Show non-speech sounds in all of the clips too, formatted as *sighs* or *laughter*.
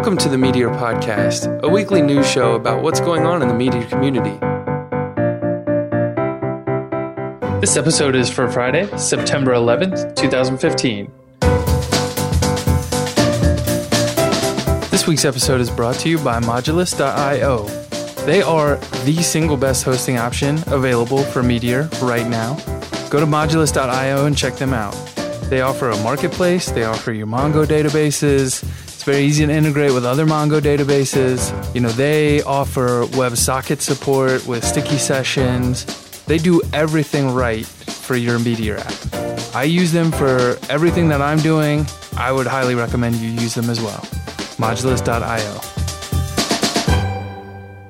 Welcome to the Meteor Podcast, a weekly news show about what's going on in the meteor community. This episode is for Friday, September 11th, 2015. This week's episode is brought to you by Modulus.io. They are the single best hosting option available for Meteor right now. Go to Modulus.io and check them out. They offer a marketplace, they offer you Mongo databases. It's very easy to integrate with other Mongo databases. You know, they offer WebSocket support with sticky sessions. They do everything right for your Meteor app. I use them for everything that I'm doing. I would highly recommend you use them as well. Modulus.io.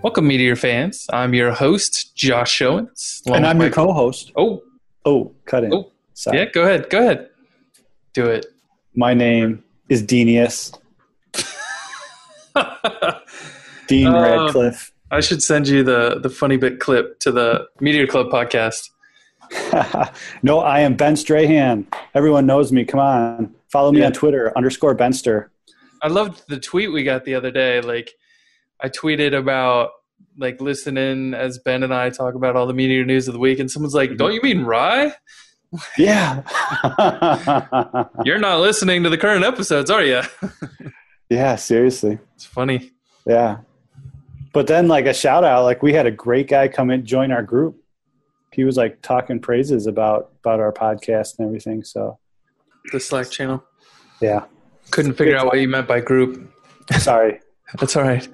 Welcome, Meteor fans. I'm your host, Josh Owens. And I'm your co-host. Oh, Oh, cut in. Oh, Sorry. yeah, go ahead. Go ahead. Do it. My name is Denius. *laughs* Dean Oh. Radcliffe. I should send you the the funny bit clip to the Meteor Club podcast. *laughs* no, I am Ben Strahan. Everyone knows me. Come on. Follow me Yeah. on Twitter, underscore Benster. I loved the tweet we got the other day. Like, I tweeted about like listening as Ben and I talk about all the meteor news of the week, and someone's like, mm-hmm. "Don't you mean Ry? Yeah. *laughs* You're not listening to the current episodes, are you?" Yeah, seriously. it's funny. Yeah. But then, like, a shout out, like, we had a great guy come in, join our group. He was like talking praises about about our podcast and everything. So, The Slack channel. yeah. Couldn't figure out what you meant by group. Sorry. *laughs* That's all right.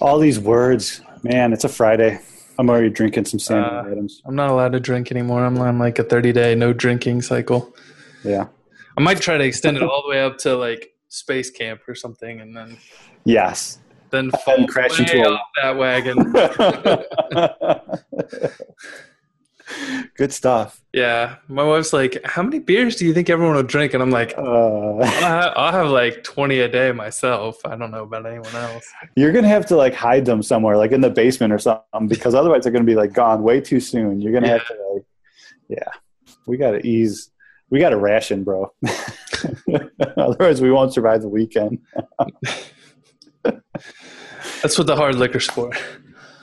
All these words, man. It's a Friday. I'm already drinking some Sam Uh, Adams. I'm not allowed to drink anymore. I'm on like a 30 day no drinking cycle. Yeah. I might try to extend it all the way up to like space camp or something, and then Yes. then fall crash way into a- that wagon. *laughs* *laughs* Good stuff. yeah, my wife's like, "How many beers do you think everyone will drink?" And I'm like, Uh, I'll have, I'll have like 20 a day myself. I don't know about anyone else. you're gonna have to like hide them somewhere, like in the basement or something, because otherwise they're gonna be like gone way too soon. You're gonna have to like, yeah. We gotta ease. We gotta ration, bro. *laughs* *laughs* otherwise, we won't survive the weekend. *laughs* That's what the hard liquor's for.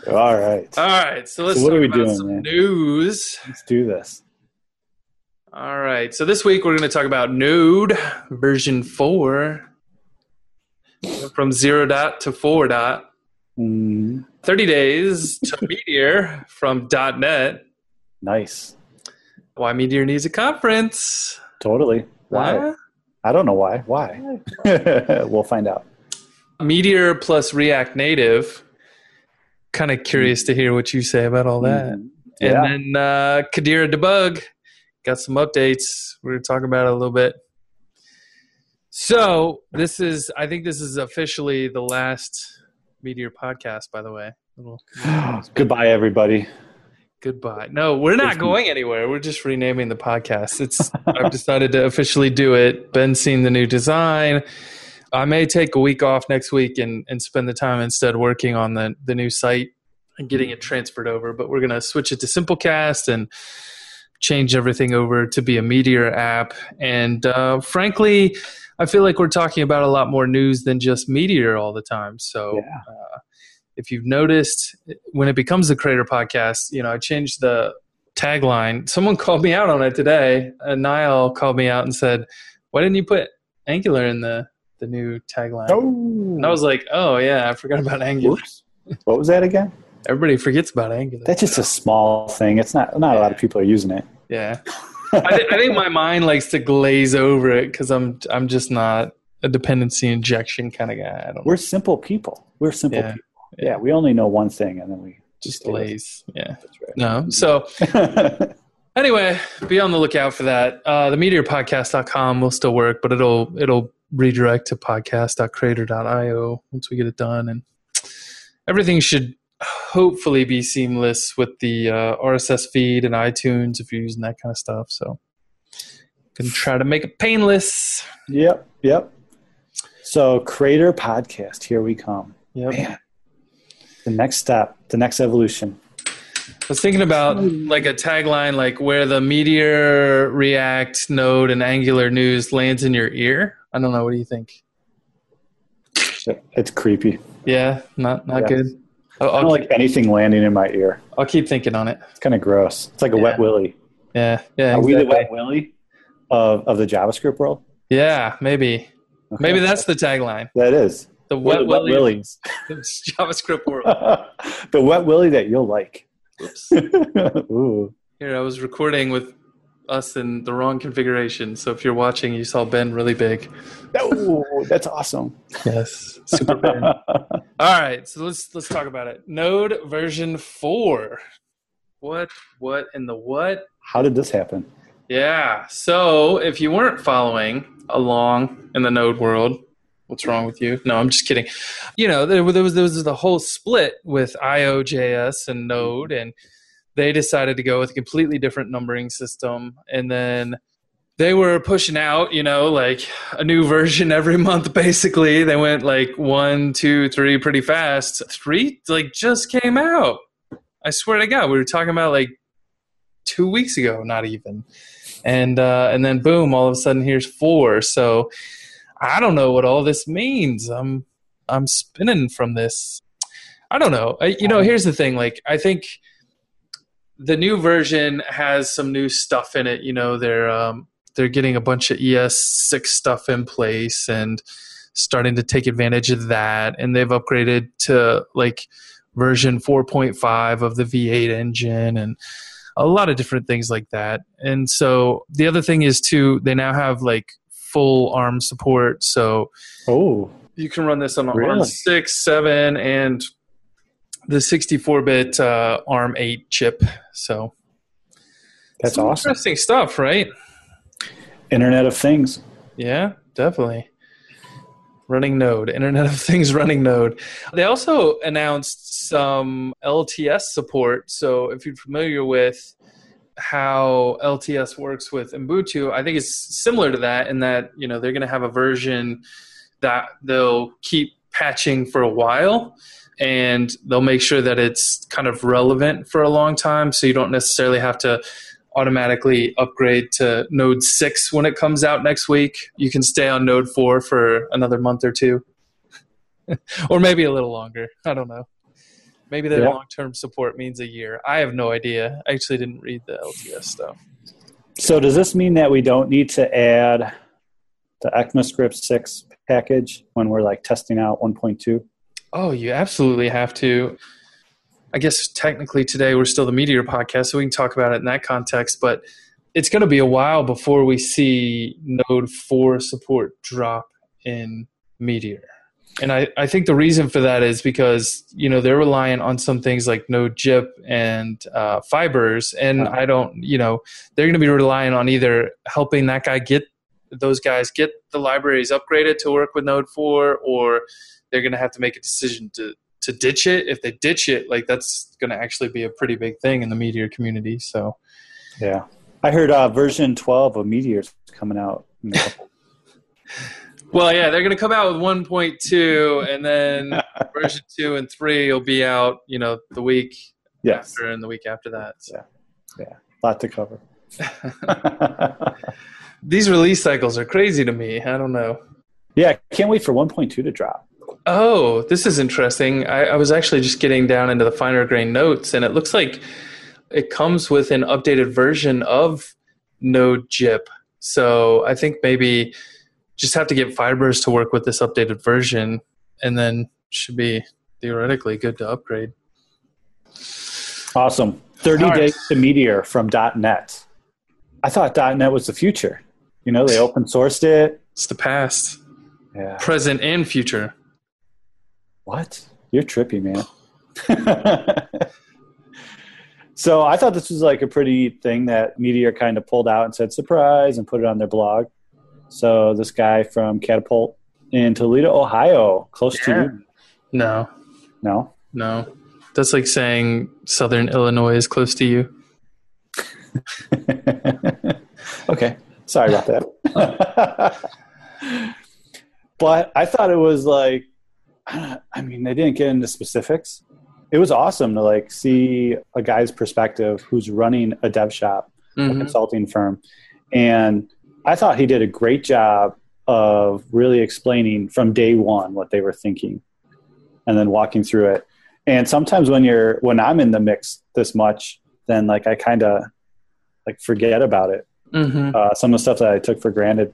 All right, All right, so let's So what talk are we about doing, some man? news. let's do this. All right, so this week we're going to talk about Node version four, from zero dot to four dot. Mm, 30 days to *laughs* Meteor from .NET. nice. Why Meteor needs a conference. Totally. Why? Huh? I don't know why. Why? *laughs* we'll find out. Meteor plus React Native. Kind of curious to hear what you say about all that. Mm, Yeah. And then uh, Kadira Debug got some updates. We're going to talk about it a little bit. So this is, I think this is officially the last Meteor podcast. By the way, little *sighs* Goodbye, everybody. Goodbye. No, we're not going anywhere. We're just renaming the podcast. It's I've decided to officially do it. Ben's seen the new design. I may take a week off next week and, and spend the time instead working on the, the new site and getting it transferred over. But we're going to switch it to Simplecast and change everything over to be a Meteor app. And uh, frankly, I feel like we're talking about a lot more news than just Meteor all the time. So Yeah. uh, if you've noticed, when it becomes the Crater Podcast, you know, I changed the tagline. Someone *laughs* called me out on it today. Uh, Niall called me out and said, "Why didn't you put Angular in the the new tagline?" Oh, And I was like, "Oh yeah, I forgot about Angular. Whoops. What was that again? Everybody forgets about Angular." That's just a small thing. It's not. Not a lot of people are using it. yeah, *laughs* I, th- I think my mind likes to glaze over it because I'm I'm just not a dependency injection kind of guy. I don't We're simple people. We're simple Yeah. people. Yeah, we only know one thing, and then we just glaze. Yeah, right. no. So *laughs* anyway, be on the lookout for that. Uh, the meteorpodcast.com will still work, but it'll it'll redirect to podcast.crater.io once we get it done, and everything should hopefully be seamless with the uh, RSS feed and iTunes if you're using that kind of stuff. So, can try to make it painless. yep, yep. So, Crater Podcast, here we come. Yep. Man, the next step, the next evolution. I was thinking about like a tagline, like where the Meteor, React, Node, and Angular news lands in your ear. I don't know. What do you think? It's creepy. Yeah, not not Yeah. good. I'll, I don't keep, like anything landing in my ear. I'll keep thinking on it. It's kind of gross. It's like a wet willy. Yeah, yeah. Are we the exactly. wet willy of, of the JavaScript world? Yeah, maybe. Okay. Maybe that's the tagline. that is The wet, *laughs* *laughs* the wet willy willies. JavaScript world. the wet willy that you'll like. Oops. *laughs* Ooh. Here, I was recording with us in the wrong configuration. So if you're watching, you saw Ben really big. Oh, that's awesome. Yes, super Ben. All right, so let's let's talk about it. Node version four. What? What in the what? How did this happen? Yeah. So if you weren't following along in the Node world, what's wrong with you? No, I'm just kidding. You know, there, there was there was the whole split with IOJS and Node, and they decided to go with a completely different numbering system, and then they were pushing out, you know, like a new version every month. *laughs* Basically, they went like one, two, three, pretty fast. Three like just came out. I swear to God, we were talking about like two weeks ago, not even. And uh, and then boom, all of a sudden here's four. So I don't know what all this means. I'm I'm spinning from this. I don't know. I, you know, here's the thing. Like I think the new version has some new stuff in it. You know, they're um, they're getting a bunch of ES six stuff in place and starting to take advantage of that. And they've upgraded to like version 4.5 of the V8 engine and a lot of different things like that. And so the other thing is too, they now have like full ARM support. So Oh, you can run this on an ARM 6, 7, and the 64 bit uh, ARM 8 chip. So that's some awesome. Interesting stuff, right? Internet of Things. Yeah, definitely. Running Node, Internet of Things running Node. They also announced some LTS support. So if you're familiar with how LTS works with Ubuntu, I think it's similar to that in that, you know, they're going to have a version that they'll keep patching for a while and they'll make sure that it's kind of relevant for a long time so you don't necessarily have to automatically upgrade to Node 6 when it comes out next week. You can stay on Node 4 for another month or two. *laughs* or maybe a little longer. I don't know. Maybe their Yeah. long term support means a year. I have no idea. I actually didn't read the LTS stuff. So does this mean that we don't need to add the ECMAScript 6 package when we're like testing out 1.2? Oh, you absolutely have to. I guess technically today we're still the Meteor podcast, so we can talk about it in that context, but it's going to be a while before we see Node 4 support drop in Meteor. And I, I think the reason for that is because, you know, they're reliant on some things like node-gyp and uh, fibers. And I don't, you know, they're going to be relying on either helping that guy get those guys get the libraries upgraded to work with Node 4 or they're going to have to make a decision to to ditch it. If they ditch it, like that's going to actually be a pretty big thing in the Meteor community. So Yeah. I heard uh, version 12 of Meteor's coming out. *laughs* a Well, yeah, they're going to come out with 1.2, and then *laughs* version two and three will be out. You know, the week yes. after and the week after that. So. yeah lot to cover. *laughs* *laughs* These release cycles are crazy to me. I don't know. yeah, can't wait for 1.2 to drop. Oh, this is interesting. I, I was actually just getting down into the finer grain notes, and it looks like it comes with an updated version of node-gyp. So I think maybe just have to get fibers to work with this updated version, and then should be theoretically good to upgrade. Awesome. 30 All right. days to Meteor from .NET. I thought .NET was the future. You know, they *laughs* open sourced it. It's the past, Yeah. present, and future. What? You're trippy, man. *laughs* so I thought this was like a pretty thing that Meteor kind of pulled out and said surprise and put it on their blog. So this guy from Catapult in Toledo, Ohio, close Yeah. to you. No, No. no. That's like saying Southern Illinois is close to you. *laughs* okay. Sorry about that. *laughs* but I thought it was like, I mean, they didn't get into specifics. It was awesome to like see a guy's perspective who's running a dev shop, a Mhm. consulting firm, and I thought he did a great job of really explaining from day one what they were thinking and then walking through it. And sometimes when you're when I'm in the mix this much, then like I kind of like forget about it. Mm-hmm. Uh, some of the stuff that I took for granted.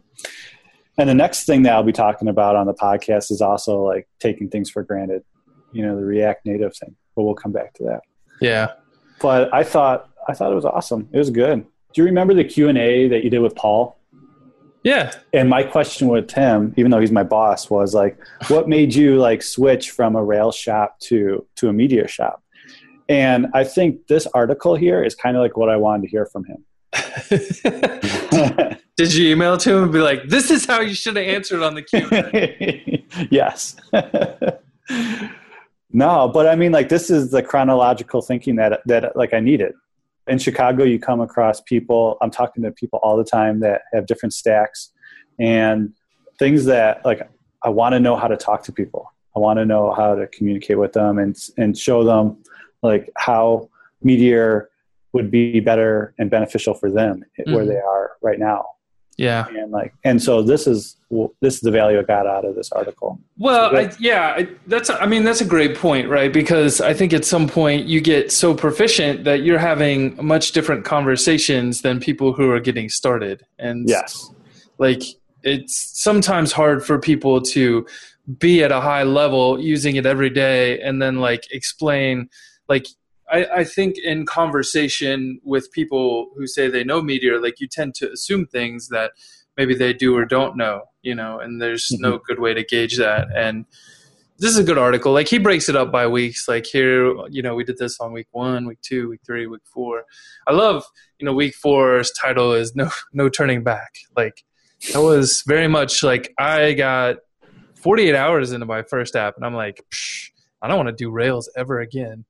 And the next thing that I'll be talking about on the podcast is also like taking things for granted. You know, the React Native thing. But we'll come back to that. Yeah. But I thought I thought it was awesome. It was good. Do you remember the Q and A that you did with Paul? Yeah. And my question with him, even though he's my boss, was like, what made you like switch from a rail shop to to a media shop? And I think this article here is kind of like what I wanted to hear from him. *laughs* *laughs* Did you email to him and be like, "This is how you should have answered on the Q"? *laughs* yes. no, but I mean, like, this is the chronological thinking that that like I needed. In Chicago, you come across people. I'm talking to people all the time that have different stacks and things that like I want to know how to talk to people. I want to know how to communicate with them and and show them like how Meteor would be better and beneficial for them mm-hmm. where they are right now. Yeah. And like, and so this is this is the value I got out of this article. Well, I, yeah, I, that's I mean that's a great point, right? Because I think at some point you get so proficient that you're having much different conversations than people who are getting started, and yes, like it's sometimes hard for people to be at a high level using it every day and then like explain like I, I, think in conversation with people who say they know meteor like you tend to assume things that maybe they do or don't know you know and there's mm-hmm. no good way to gauge that. And this is a good article. Like he breaks it up by weeks. Like here you know we did this on week one week two week three week four. I love you know week four's title is no no turning back. Like that was very much like i got 48 hours into my first app and i'm like i don't want to do rails ever again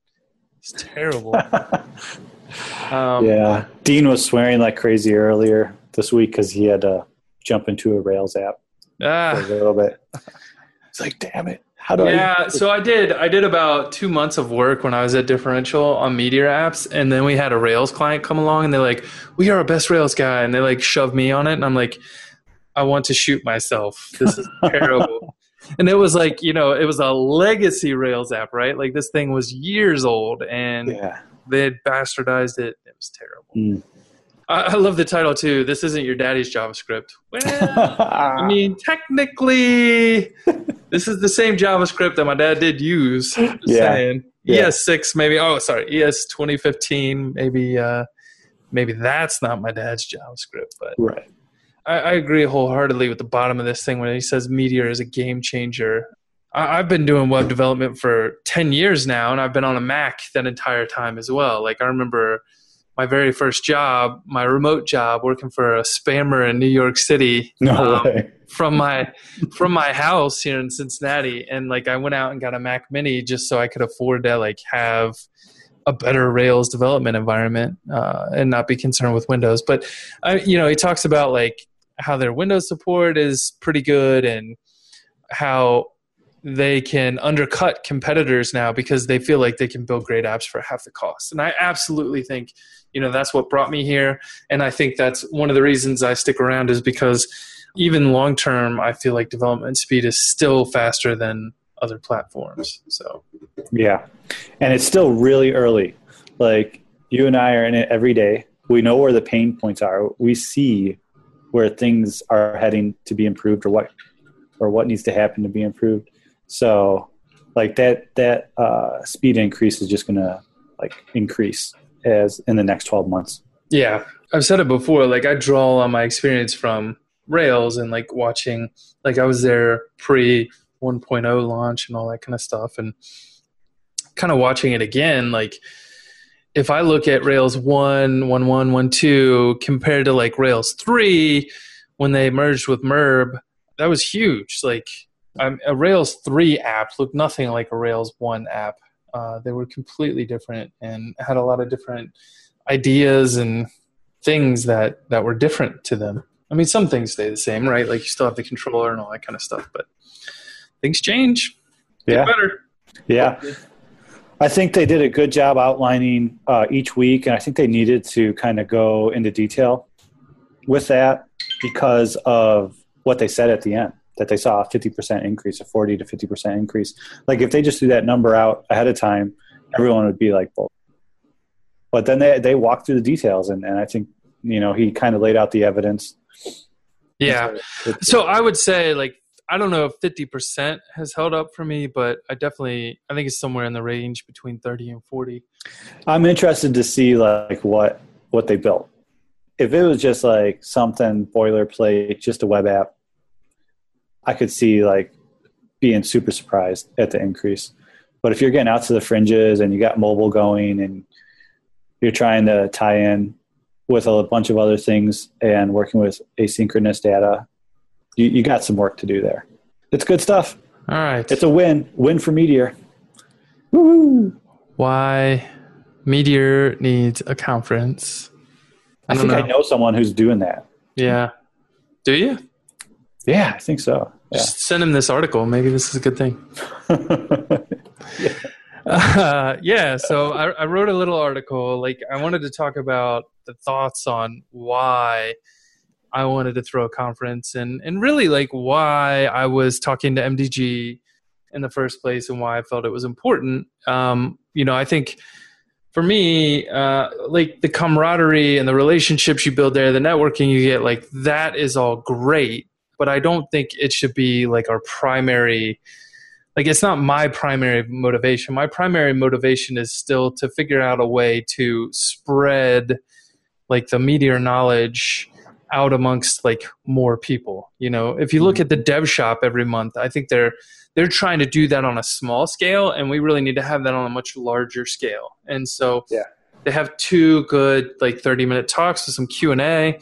it's terrible. *laughs* um, yeah, Dean was swearing like crazy earlier this week because he had to jump into a Rails app ah. for a little bit. *laughs* It's like, damn it. How do yeah, I? Yeah, so I did. I did about two months of work when I was at Differential on Meteor apps, and then we had a Rails client come along, and they're like, "We are a best Rails guy," and they like shove me on it, and I'm like, "I want to shoot myself. This is *laughs* terrible." *laughs* and it was like you know it was a legacy Rails app, right? Like this thing was years old, and yeah. they had bastardized it. It was terrible. Mm. I, I, love the title too. This isn't your daddy's JavaScript. Well, I *laughs* mean, technically, this is the same JavaScript that my dad did use. Just yeah. saying. Yeah. ES6 maybe. Oh, sorry, ES 2015 maybe. Uh, maybe that's not my dad's JavaScript, but right. I, I, agree wholeheartedly with the bottom of this thing when he says Meteor is a game changer. I, I've been doing web development for 10 years now, and I've been on a Mac that entire time as well. Like, I remember my very first job, my remote job, working for a spammer in New York City. No um, way. From my from my house here in Cincinnati, and like I went out and got a Mac Mini just so I could afford to like have a better Rails development environment uh, and not be concerned with Windows. But I, you know, he talks about like how their Windows support is pretty good and how they can undercut competitors now because they feel like they can build great apps for half the cost. And I absolutely think, you know, that's what brought me here. And I think that's one of the reasons I stick around is because even long term, I feel like development speed is still faster than other platforms. So, yeah. And it's still really early. Like you and I are in it every day. We know where the pain points are. We see where things are heading to be improved or what or what needs to happen to be improved. So like that that uh, speed increase is just going to like increase as in the next 12 months. Yeah. I've said it before like I draw on my experience from Rails and like watching like I was there pre 1.0 launch and all that kind of stuff and kind of watching it again like if I look at Rails 1, 1, 1, 1, 2 compared to like Rails 3 when they merged with Merb, that was huge. Like um, a Rails 3 app looked nothing like a Rails 1 app. Uh, they were completely different and had a lot of different ideas and things that, that were different to them. I mean, some things stay the same, right? Like you still have the controller and all that kind of stuff, but things change. Get yeah. better. Yeah. I think they did a good job outlining uh, each week, and I think they needed to kind of go into detail with that because of what they said at the end that they saw a 50% increase, a 40 to 50% increase. Like if they just threw that number out ahead of time, everyone would be like, well, but then they, they walked through the details and, and I think, you know, he kind of laid out the evidence. Yeah. So I would say like, I don't know if 50% has held up for me, but I definitely, I think it's somewhere in the range between 30 and 40. I'm interested to see like what, what they built. If it was just like something boilerplate, just a web app, I could see like being super surprised at the increase. But if you're getting out to the fringes and you got mobile going and you're trying to tie in with a bunch of other things and working with asynchronous data, you, you got some work to do there. It's good stuff. All right. It's a win. Win for Meteor. Woo-hoo. Why Meteor needs a conference. I, I think know. I know someone who's doing that. Yeah. Do you? Yeah, I think so. Yeah. Just send him this article. Maybe this is a good thing. *laughs* *laughs* yeah. Uh, yeah. So I, I wrote a little article. Like I wanted to talk about the thoughts on why I wanted to throw a conference and and really like why I was talking to MDG in the first place and why I felt it was important. Um, you know, I think for me, uh, like the camaraderie and the relationships you build there, the networking you get, like that is all great but I don't think it should be like our primary like it's not my primary motivation. My primary motivation is still to figure out a way to spread like the meteor knowledge out amongst like more people. You know, if you look mm-hmm. at the dev shop every month, I think they're they're trying to do that on a small scale and we really need to have that on a much larger scale. And so yeah. they have two good like 30 minute talks with some Q&A.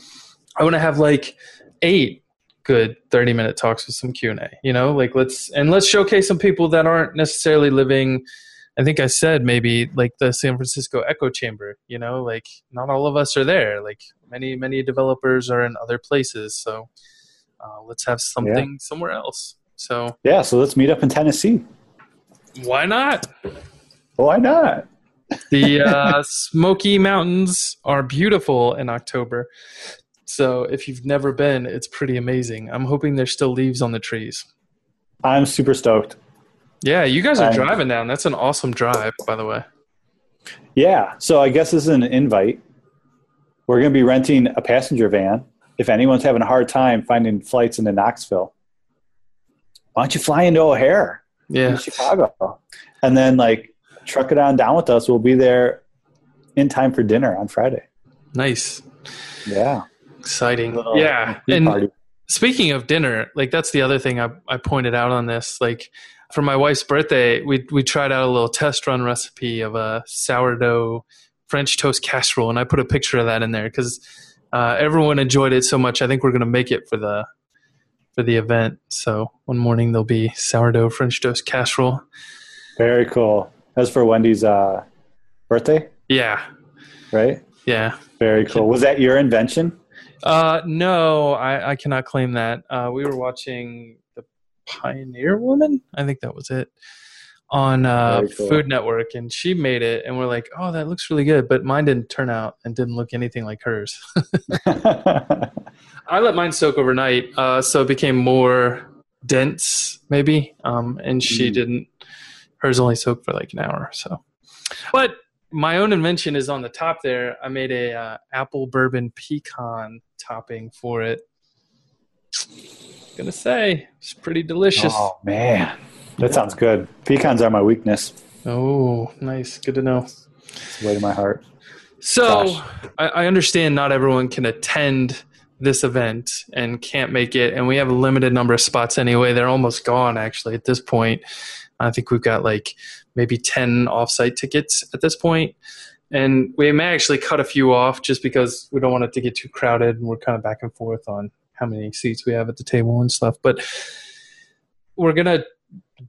I want to have like eight good 30 minute talks with some q&a you know like let's and let's showcase some people that aren't necessarily living i think i said maybe like the san francisco echo chamber you know like not all of us are there like many many developers are in other places so uh, let's have something yeah. somewhere else so yeah so let's meet up in tennessee why not why not the *laughs* uh, smoky mountains are beautiful in october so if you've never been, it's pretty amazing. I'm hoping there's still leaves on the trees. I'm super stoked. Yeah, you guys are driving down. That's an awesome drive, by the way. Yeah. So I guess this is an invite. We're going to be renting a passenger van. If anyone's having a hard time finding flights into Knoxville, why don't you fly into O'Hare? Yeah. Chicago. And then like truck it on down with us. We'll be there in time for dinner on Friday. Nice. Yeah. Exciting. yeah. And party. speaking of dinner, like that's the other thing I, I pointed out on this. Like for my wife's birthday, we we tried out a little test run recipe of a sourdough French toast casserole, and I put a picture of that in there because uh, everyone enjoyed it so much. I think we're going to make it for the for the event. So one morning there'll be sourdough French toast casserole. Very cool. That's for Wendy's uh, birthday. Yeah. Right. Yeah. Very cool. Was that your invention? Uh, no, I, I cannot claim that. Uh, we were watching Pioneer Woman. I think that was it on uh, cool. Food Network, and she made it, and we're like, "Oh, that looks really good," but mine didn't turn out and didn't look anything like hers. *laughs* I let mine soak overnight, uh, so it became more dense, maybe, um, and she mm. didn't. Hers only soaked for like an hour, so. But my own invention is on the top there. I made a uh, apple bourbon pecan topping for it. Gonna say it's pretty delicious. Oh man, that sounds good. Pecans are my weakness. Oh, nice. Good to know. It's way to my heart. So I, I understand not everyone can attend this event and can't make it, and we have a limited number of spots anyway. They're almost gone actually at this point. I think we've got like maybe 10 offsite tickets at this point. And we may actually cut a few off just because we don't want it to get too crowded and we're kind of back and forth on how many seats we have at the table and stuff. But we're to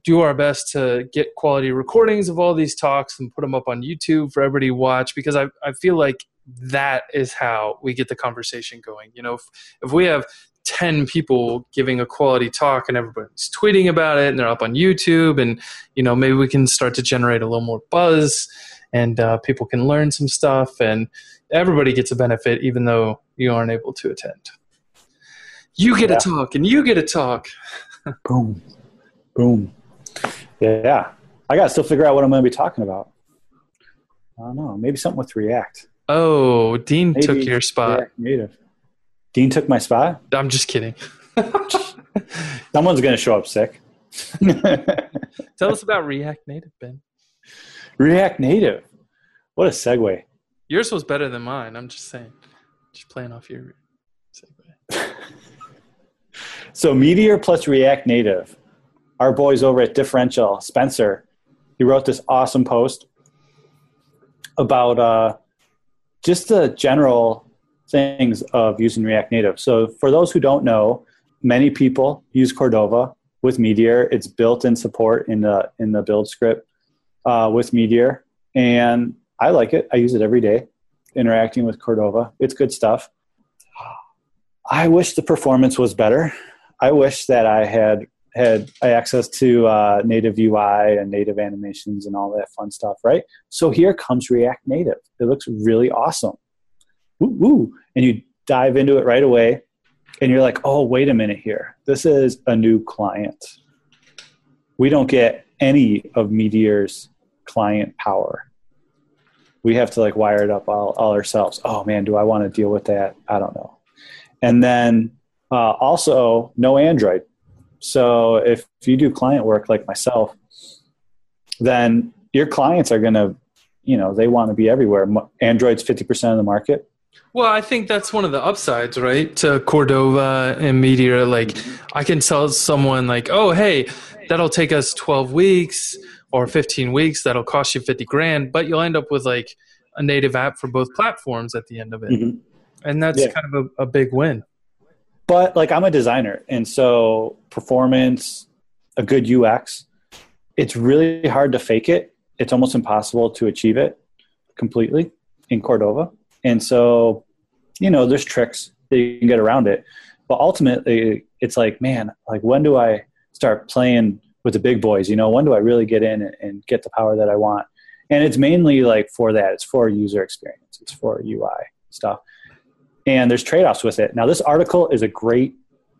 do our best to get quality recordings of all these talks and put them up on YouTube for everybody to watch because I, I feel like that is how we get the conversation going. You know, if, if we have 10 people giving a quality talk and everybody's tweeting about it and they're up on YouTube and you know maybe we can start to generate a little more buzz and uh, people can learn some stuff and everybody gets a benefit even though you aren't able to attend. You get Yeah. to talk, and you get to talk. *laughs* Boom. Boom. Yeah. I got to still figure out what I'm going to be talking about. I don't know. Maybe something with React. Oh, Dean Maybe took your spot. React Native. Dean took my spot. I'm just kidding. *laughs* Someone's going to show up sick. *laughs* Tell us about React Native, Ben. React Native. What a segue. Yours was better than mine. I'm just saying. Just playing off your segue. So Meteor plus React Native. Our boys over at Differential, Spencer, he wrote this awesome post about uh, just the general things of using React Native. So for those who don't know, many people use Cordova with Meteor. It's built-in support in the in the build script uh, with Meteor, and I like it. I use it every day, interacting with Cordova. It's good stuff. I wish the performance was better. I wish that I had had access to uh, native UI and native animations and all that fun stuff, right? So here comes React Native. It looks really awesome. Woo, woo. And you dive into it right away, and you're like, oh, wait a minute here. This is a new client. We don't get any of Meteor's client power. We have to like wire it up all, all ourselves. Oh man, do I want to deal with that? I don't know. And then uh, also no Android. So if, if you do client work like myself, then your clients are going to, you know, they want to be everywhere. Android's 50% of the market. Well, I think that's one of the upsides, right? To Cordova and Meteor. Like, I can tell someone, like, oh, hey, that'll take us 12 weeks or 15 weeks. That'll cost you 50 grand, but you'll end up with like a native app for both platforms at the end of it. And that's Yeah. kind of a, a big win. But like I'm a designer, and so performance, a good UX, it's really hard to fake it. It's almost impossible to achieve it completely in Cordova. And so, you know, there's tricks that you can get around it. But ultimately, it's like, man, like when do I start playing with the big boys? You know, when do I really get in and, get the power that I want? And it's mainly like for that. It's for user experience. It's for UI stuff and there's trade-offs with it. Now, this article is a great,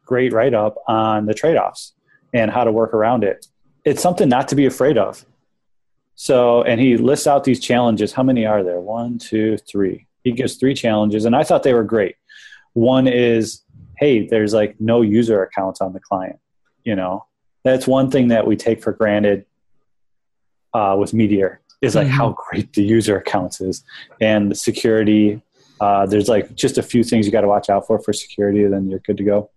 great write-up on the trade-offs and how to work around it. It's something not to be afraid of. So, and he lists out these challenges. How many are there? One, two, three. He gives three challenges, and I thought they were great. One is, hey, there's like no user accounts on the client. You know, that's one thing that we take for granted uh, with Meteor is like Mhm. how great the user accounts is and the security uh, there's like just a few things you got to watch out for for security, then you're good to go.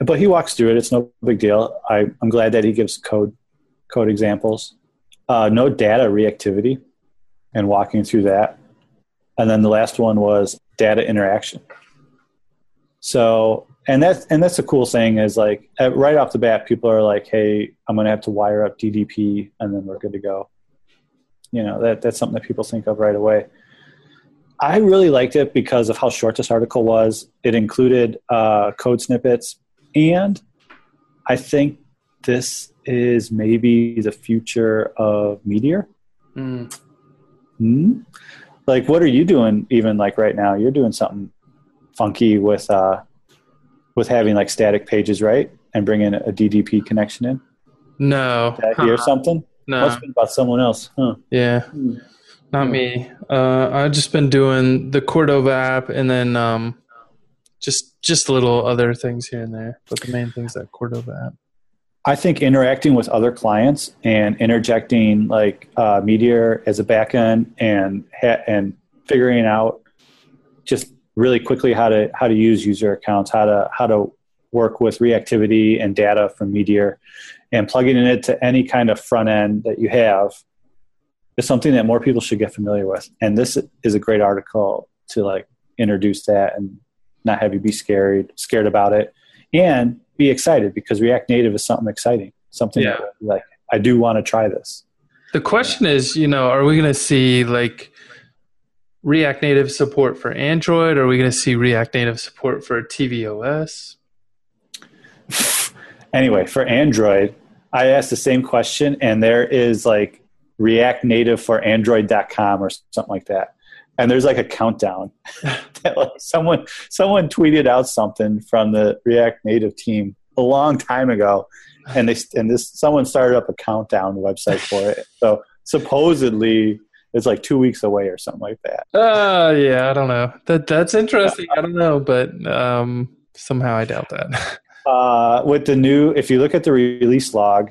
But he walks through it; it's no big deal. I, I'm glad that he gives code code examples. Uh, no data reactivity, and walking through that. And then the last one was data interaction. So, and that's and that's the cool thing is like at, right off the bat, people are like, "Hey, I'm going to have to wire up DDP, and then we're good to go." You know, that that's something that people think of right away. I really liked it because of how short this article was. It included uh, code snippets, and I think this is maybe the future of Meteor. Mm. Hmm? Like, what are you doing? Even like right now, you're doing something funky with uh, with having like static pages, right? And bringing a DDP connection in. No. Hear Huh. something? No. Must have been about someone else, huh? Yeah. Hmm. Not me. Uh, I've just been doing the Cordova app and then um, just just little other things here and there. But the main thing's that Cordova app. I think interacting with other clients and interjecting like uh, Meteor as a backend and ha- and figuring out just really quickly how to how to use user accounts, how to how to work with reactivity and data from Meteor, and plugging it into any kind of front end that you have is something that more people should get familiar with. And this is a great article to like introduce that and not have you be scared scared about it and be excited because React Native is something exciting, something Yeah. that, like I do want to try this. The question is, you know, are we going to see like React Native support for Android? Or are we going to see React Native support for tvOS? anyway, for Android, I asked the same question, and there is like React Native for Android.com or something like that. and there's like a countdown. *laughs* that, like, someone someone tweeted out something from the React Native team a long time ago, and they and this someone started up a countdown website for it. *laughs* So supposedly it's like two weeks away or something like that. Uh yeah, I don't know. That that's interesting. I don't know, but um, somehow I doubt that. *laughs* uh, with the new, if you look at the release log,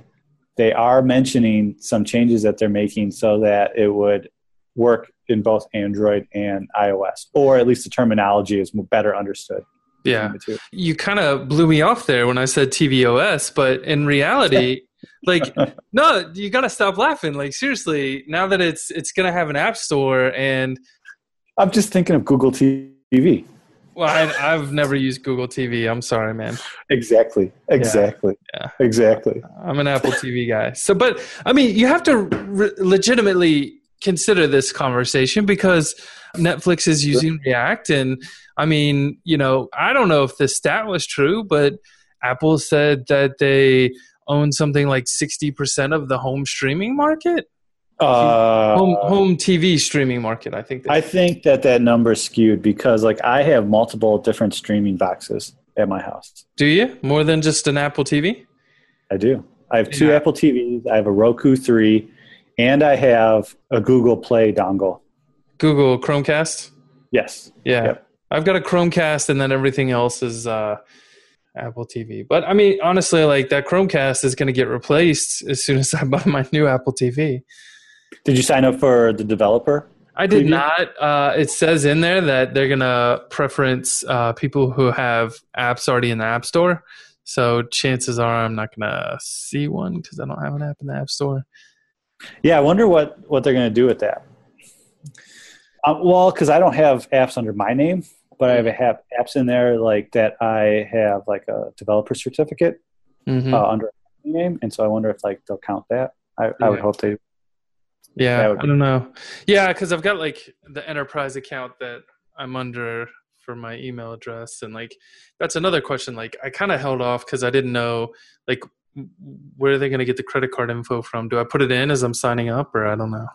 they are mentioning some changes that they're making so that it would work in both Android and iOS, or at least the terminology is better understood. Yeah, you kind of blew me off there when I said tvOS, but in reality, *laughs* like, no, you got to stop laughing. Like, seriously, now that it's it's gonna have an app store, and I'm just thinking of Google TV. Well, I, have never used Google TV. I'm sorry, man. Exactly. Exactly. Yeah. yeah. Exactly. I'm an Apple TV guy. So, but I mean, you have to re- legitimately consider this conversation because Netflix is using React, and I mean, you know, I don't know if the stat was true, but Apple said that they own something like 60% of the home streaming market. Uh, home home TV streaming market. I think. I think that that number is skewed because like I have multiple different streaming boxes at my house. Do you more than just an Apple TV? I do. I have two yeah. Apple TVs. I have a Roku three, and I have a Google Play dongle. Google Chromecast. Yes. Yeah. Yep. I've got a Chromecast, and then everything else is uh, Apple TV. But I mean, honestly, like that Chromecast is going to get replaced as soon as I *laughs* buy my new Apple TV. Did you sign up for the developer? I did preview? not. Uh, it says in there that they're gonna preference uh, people who have apps already in the App Store. So chances are I'm not gonna see one because I don't have an app in the App Store. Yeah, I wonder what what they're gonna do with that. Um, well, because I don't have apps under my name, but I have, have apps in there like that. I have like a developer certificate mm-hmm. uh, under my name, and so I wonder if like they'll count that. I, yeah. I would hope they yeah, I don't know. Yeah, because I've got like the enterprise account that I'm under for my email address, and like that's another question. Like I kind of held off because I didn't know like where are they going to get the credit card info from? Do I put it in as I'm signing up, or I don't know.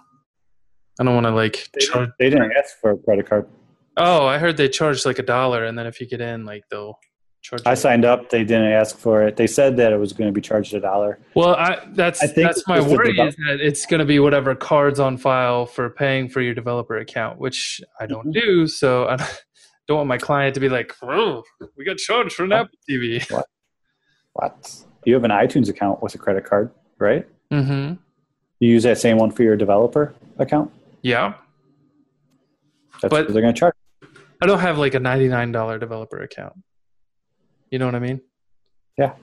I don't want to like. They, charge- they didn't ask for a credit card. Oh, I heard they charge like a dollar, and then if you get in, like they'll Charge I signed up. They didn't ask for it. They said that it was going to be charged a dollar. Well, I, that's I that's my worry is that it's going to be whatever cards on file for paying for your developer account, which I don't mm-hmm. do. So *laughs* I don't want my client to be like, "Oh, we got charged for an what? Apple TV." What? What? You have an iTunes account with a credit card, right? Mm-hmm. You use that same one for your developer account? Yeah. That's but what they're going to charge. I don't have like a ninety-nine dollar developer account. You know what I mean? Yeah.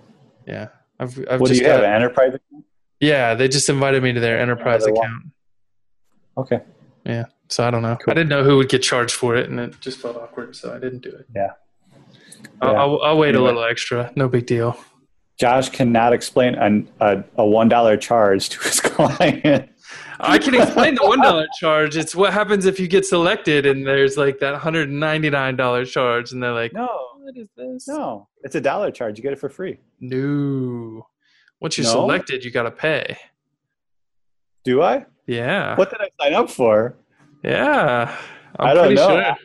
Yeah. I've, I've what do you got, have? An enterprise account? Yeah, they just invited me to their enterprise account. Okay. Yeah. So I don't know. Cool. I didn't know who would get charged for it, and it just felt awkward, so I didn't do it. Yeah. I'll, yeah. I'll, I'll wait anyway. a little extra. No big deal. Josh cannot explain an, a, a one dollar charge to his *laughs* client. I can explain the one dollar charge. It's what happens if you get selected and there's like that hundred and ninety nine dollar charge, and they're like, "No, what is this? No, it's a dollar charge. You get it for free. No, once you're no? selected, you got to pay. Do I? Yeah. What did I sign up for? Yeah, I'm I do not know. Sure.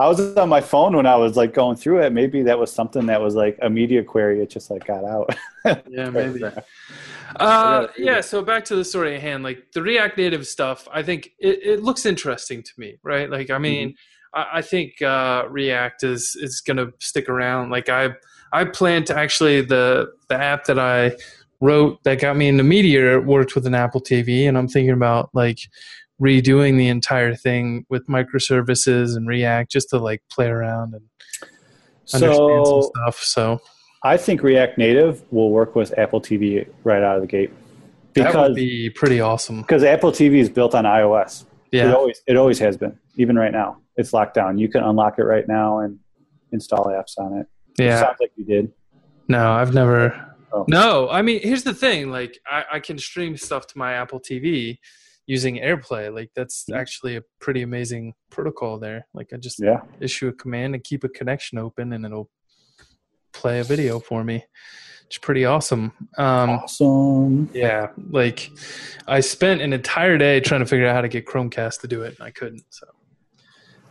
I was on my phone when I was like going through it. Maybe that was something that was like a media query. It just like got out. *laughs* yeah, maybe. Uh, yeah. So back to the story at hand. Like the React Native stuff, I think it, it looks interesting to me, right? Like, I mean, mm-hmm. I, I, think uh, React is is going to stick around. Like, I I plan to actually the the app that I wrote that got me into Meteor worked with an Apple TV, and I'm thinking about like redoing the entire thing with microservices and React just to like play around and understand so, some stuff. So I think React Native will work with Apple TV right out of the gate. Because, that would be pretty awesome. Because Apple TV is built on iOS. Yeah. It always it always has been. Even right now. It's locked down. You can unlock it right now and install apps on it. Yeah. It sounds like you did. No, I've never oh. No, I mean here's the thing. Like I, I can stream stuff to my Apple TV using AirPlay. Like that's actually a pretty amazing protocol there. Like I just yeah. issue a command and keep a connection open and it'll play a video for me. It's pretty awesome. Um, awesome. Yeah, like I spent an entire day trying to figure out how to get Chromecast to do it, and I couldn't. So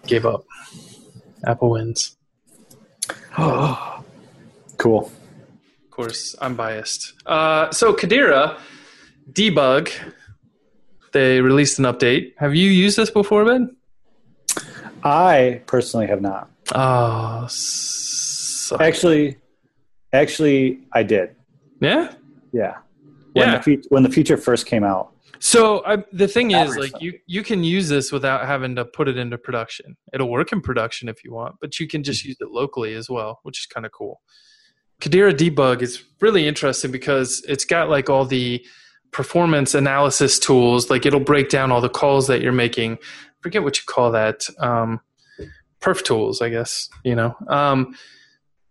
Gave up. Apple wins. *gasps* cool. Of course, I'm biased. Uh, so Kadira debug. They released an update. Have you used this before, Ben? I personally have not. Oh, suck. Actually, actually, I did. yeah. Yeah. When Yeah. the fe- when the feature first came out. So I, the thing is, like you you can use this without having to put it into production. It'll work in production if you want, but you can just use it locally as well, which is kind of cool. Kadira debug is really interesting because it's got like all the performance analysis tools. Like it'll break down all the calls that you're making. forget what you call that. Um, perf tools, I guess. You know. Um,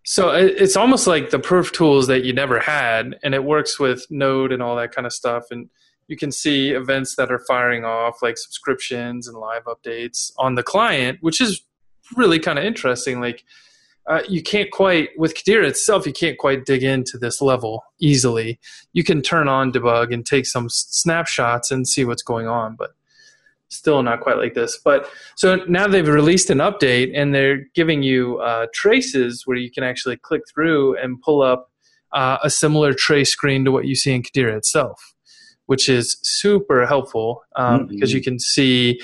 so it's almost like the perf tools that you never had, and it works with Node and all that kind of stuff. And you can see events that are firing off, like subscriptions and live updates on the client, which is really kind of interesting. Like uh, you can't quite with Kadira itself, you can't quite dig into this level easily. You can turn on debug and take some snapshots and see what's going on, but still not quite like this. But so now they've released an update and they're giving you uh, traces where you can actually click through and pull up uh, a similar trace screen to what you see in Kadira itself, which is super helpful um, Mhm. because you can see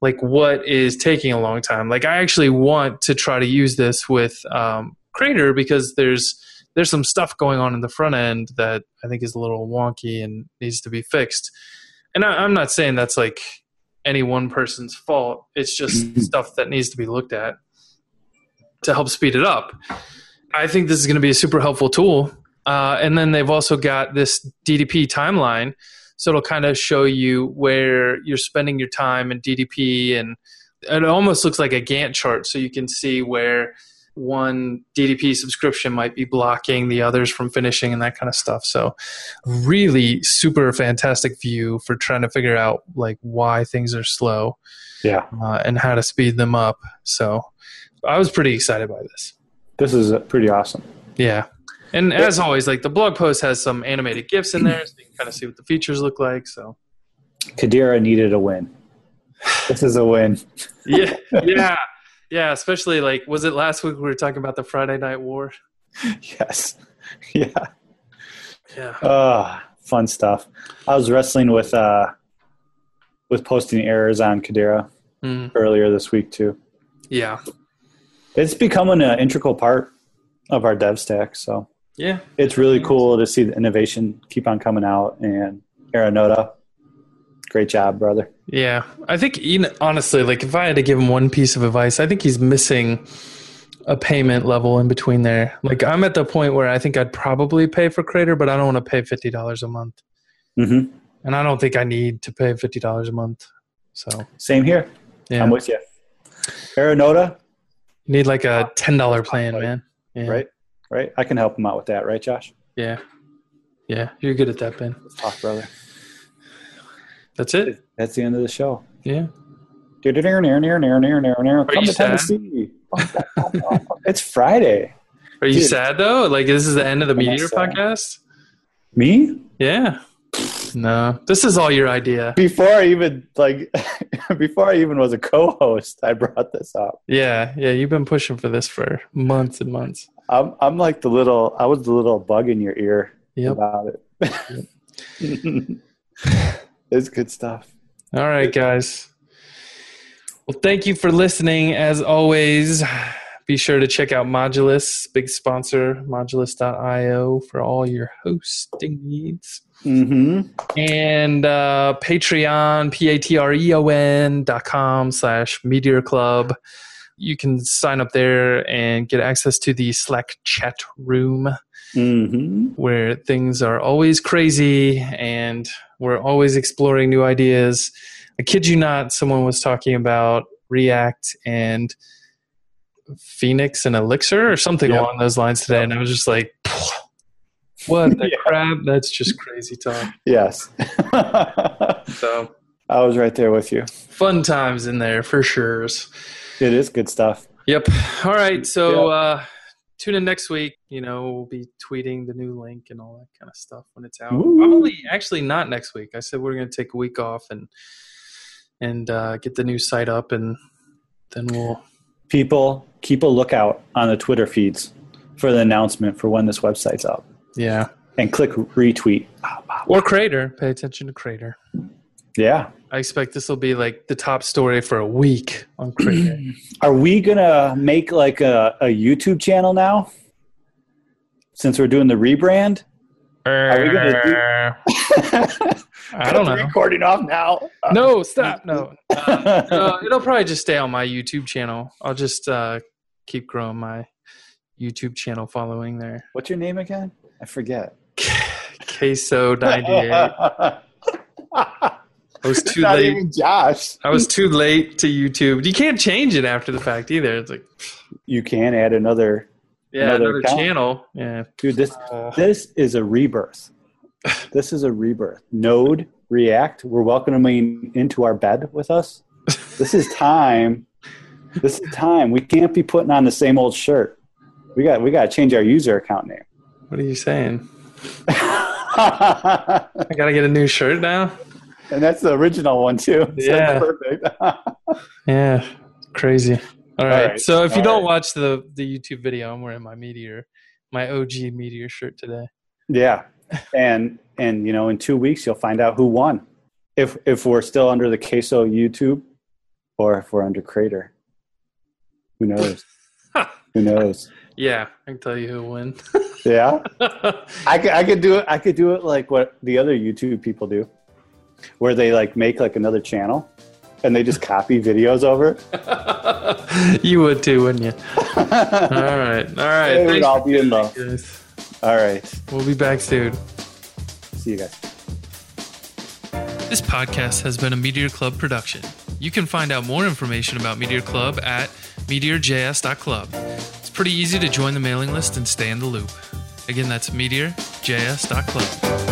like what is taking a long time. Like I actually want to try to use this with um, Crater because there's there's some stuff going on in the front end that I think is a little wonky and needs to be fixed. And I, I'm not saying that's like any one person's fault. It's just stuff that needs to be looked at to help speed it up. I think this is going to be a super helpful tool. Uh, and then they've also got this DDP timeline. So it'll kind of show you where you're spending your time in DDP. And it almost looks like a Gantt chart. So you can see where one DDP subscription might be blocking the others from finishing and that kind of stuff. So really super fantastic view for trying to figure out like why things are slow Yeah. uh, and how to speed them up. So I was pretty excited by this. This is pretty awesome. Yeah. And as always, like the blog post has some animated GIFs in there so you can kind of see what the features look like. So Kadira needed a win. This is a win. *laughs* yeah, yeah, yeah. Especially like, was it last week we were talking about the Friday Night War? Yes. *laughs* Yeah. Yeah. Uh, fun stuff. I was wrestling with uh with posting errors on Kadira Mm, earlier this week too. yeah. It's becoming an integral part of our dev stack. So Yeah. it's really cool to see the innovation keep on coming out. And Arunoda, great job, brother. Yeah, I think you know, honestly, like if I had to give him one piece of advice, I think he's missing a payment level in between there. Like I'm at the point where I think I'd probably pay for Crater, but I don't want to pay fifty dollars a month, hmm and I don't think I need to pay fifty dollars a month. So Same here. yeah, I'm with you. Arunoda, you need like a ten dollar plan, man. Yeah. right? Right. I can help him out with that, right, Josh? Yeah, yeah, you're good at that, Ben. Let's talk, brother. That's it. That's the end of the show. Yeah. Come to? Tennessee. *laughs* it's Friday. Are you Dude. sad though? Like this is the end of the I'm Meteor podcast? Me? Yeah. No, this is all your idea. Before I even like *laughs* before I even was a co-host, I brought this up. Yeah, yeah, you've been pushing for this for months and months. I'm I'm like the little I was the little bug in your ear Yep. about it. *laughs* it's good stuff. All right, guys. Well, thank you for listening. As always, be sure to check out Modulus, big sponsor, modulus.io for all your hosting needs. Mm-hmm. And uh, Patreon, P-A-T-R-E-O-N dot com slash Meteor Club. You can sign up there and get access to the Slack chat room Mm-hmm. where things are always crazy and we're always exploring new ideas. I kid you not, someone was talking about React and Phoenix and Elixir or something Yep. along those lines today, and I was just like, "What the *laughs* Yeah. crap? That's just crazy talk." Yes. So *laughs* I was right there with you. fun times in there for sure. It is good stuff. Yep. All right. So Yeah. uh, tune in next week. You know, we'll be tweeting the new link and all that kind of stuff when it's out. Woo. Probably, actually, not next week. I said we're going to take a week off and and uh, get the new site up and then we'll. People keep a lookout on the Twitter feeds for the announcement for when this website's up, Yeah. and click retweet. Or Crater. Pay attention to Crater. Yeah. I expect this will be like the top story for a week on Crater. *clears throat* Are we gonna make like a, a YouTube channel now? Since we're doing the rebrand, Are we gonna do- *laughs* I don't know. Recording off now. No, stop. No. *laughs* Uh, it'll probably just stay on my YouTube channel. I'll just uh, keep growing my YouTube channel following there. What's your name again? I forget. Queso ninety eight. *laughs* I was *laughs* too Not late. even Josh. I was too late to YouTube. You can't change it after the fact either. It's like You can add another yeah, Another another, channel. Yeah. dude. This Uh, this is a rebirth. This is a rebirth. Node React. We're welcoming into our bed with us. This is time. This is time. We can't be putting on the same old shirt. We got we got to change our user account name. what are you saying? *laughs* I gotta get a new shirt now. That's the original one too. *laughs* So Yeah. perfect. *laughs* Yeah, crazy. All right. right. So if you All don't right. watch the the YouTube video, I'm wearing my Meteor, my OG Meteor shirt today. Yeah, and and you know, in two weeks you'll find out who won. If if we're still under the Queso YouTube, or if we're under Crater, who knows? *laughs* who knows? yeah, I can tell you who win. Yeah, I could I could do it. I could do it like what the other YouTube people do, where they like make like another channel, and they just *laughs* copy videos over. *laughs* you would too, wouldn't you? *laughs* All right. All right. It would Thanks all be in the- guys. All right, We'll be back soon. see you guys. This podcast has been a Meteor Club production. You can find out more information about Meteor Club at meteorjs.club. It's pretty easy to join the mailing list and stay in the loop. Again, that's meteorjs.club.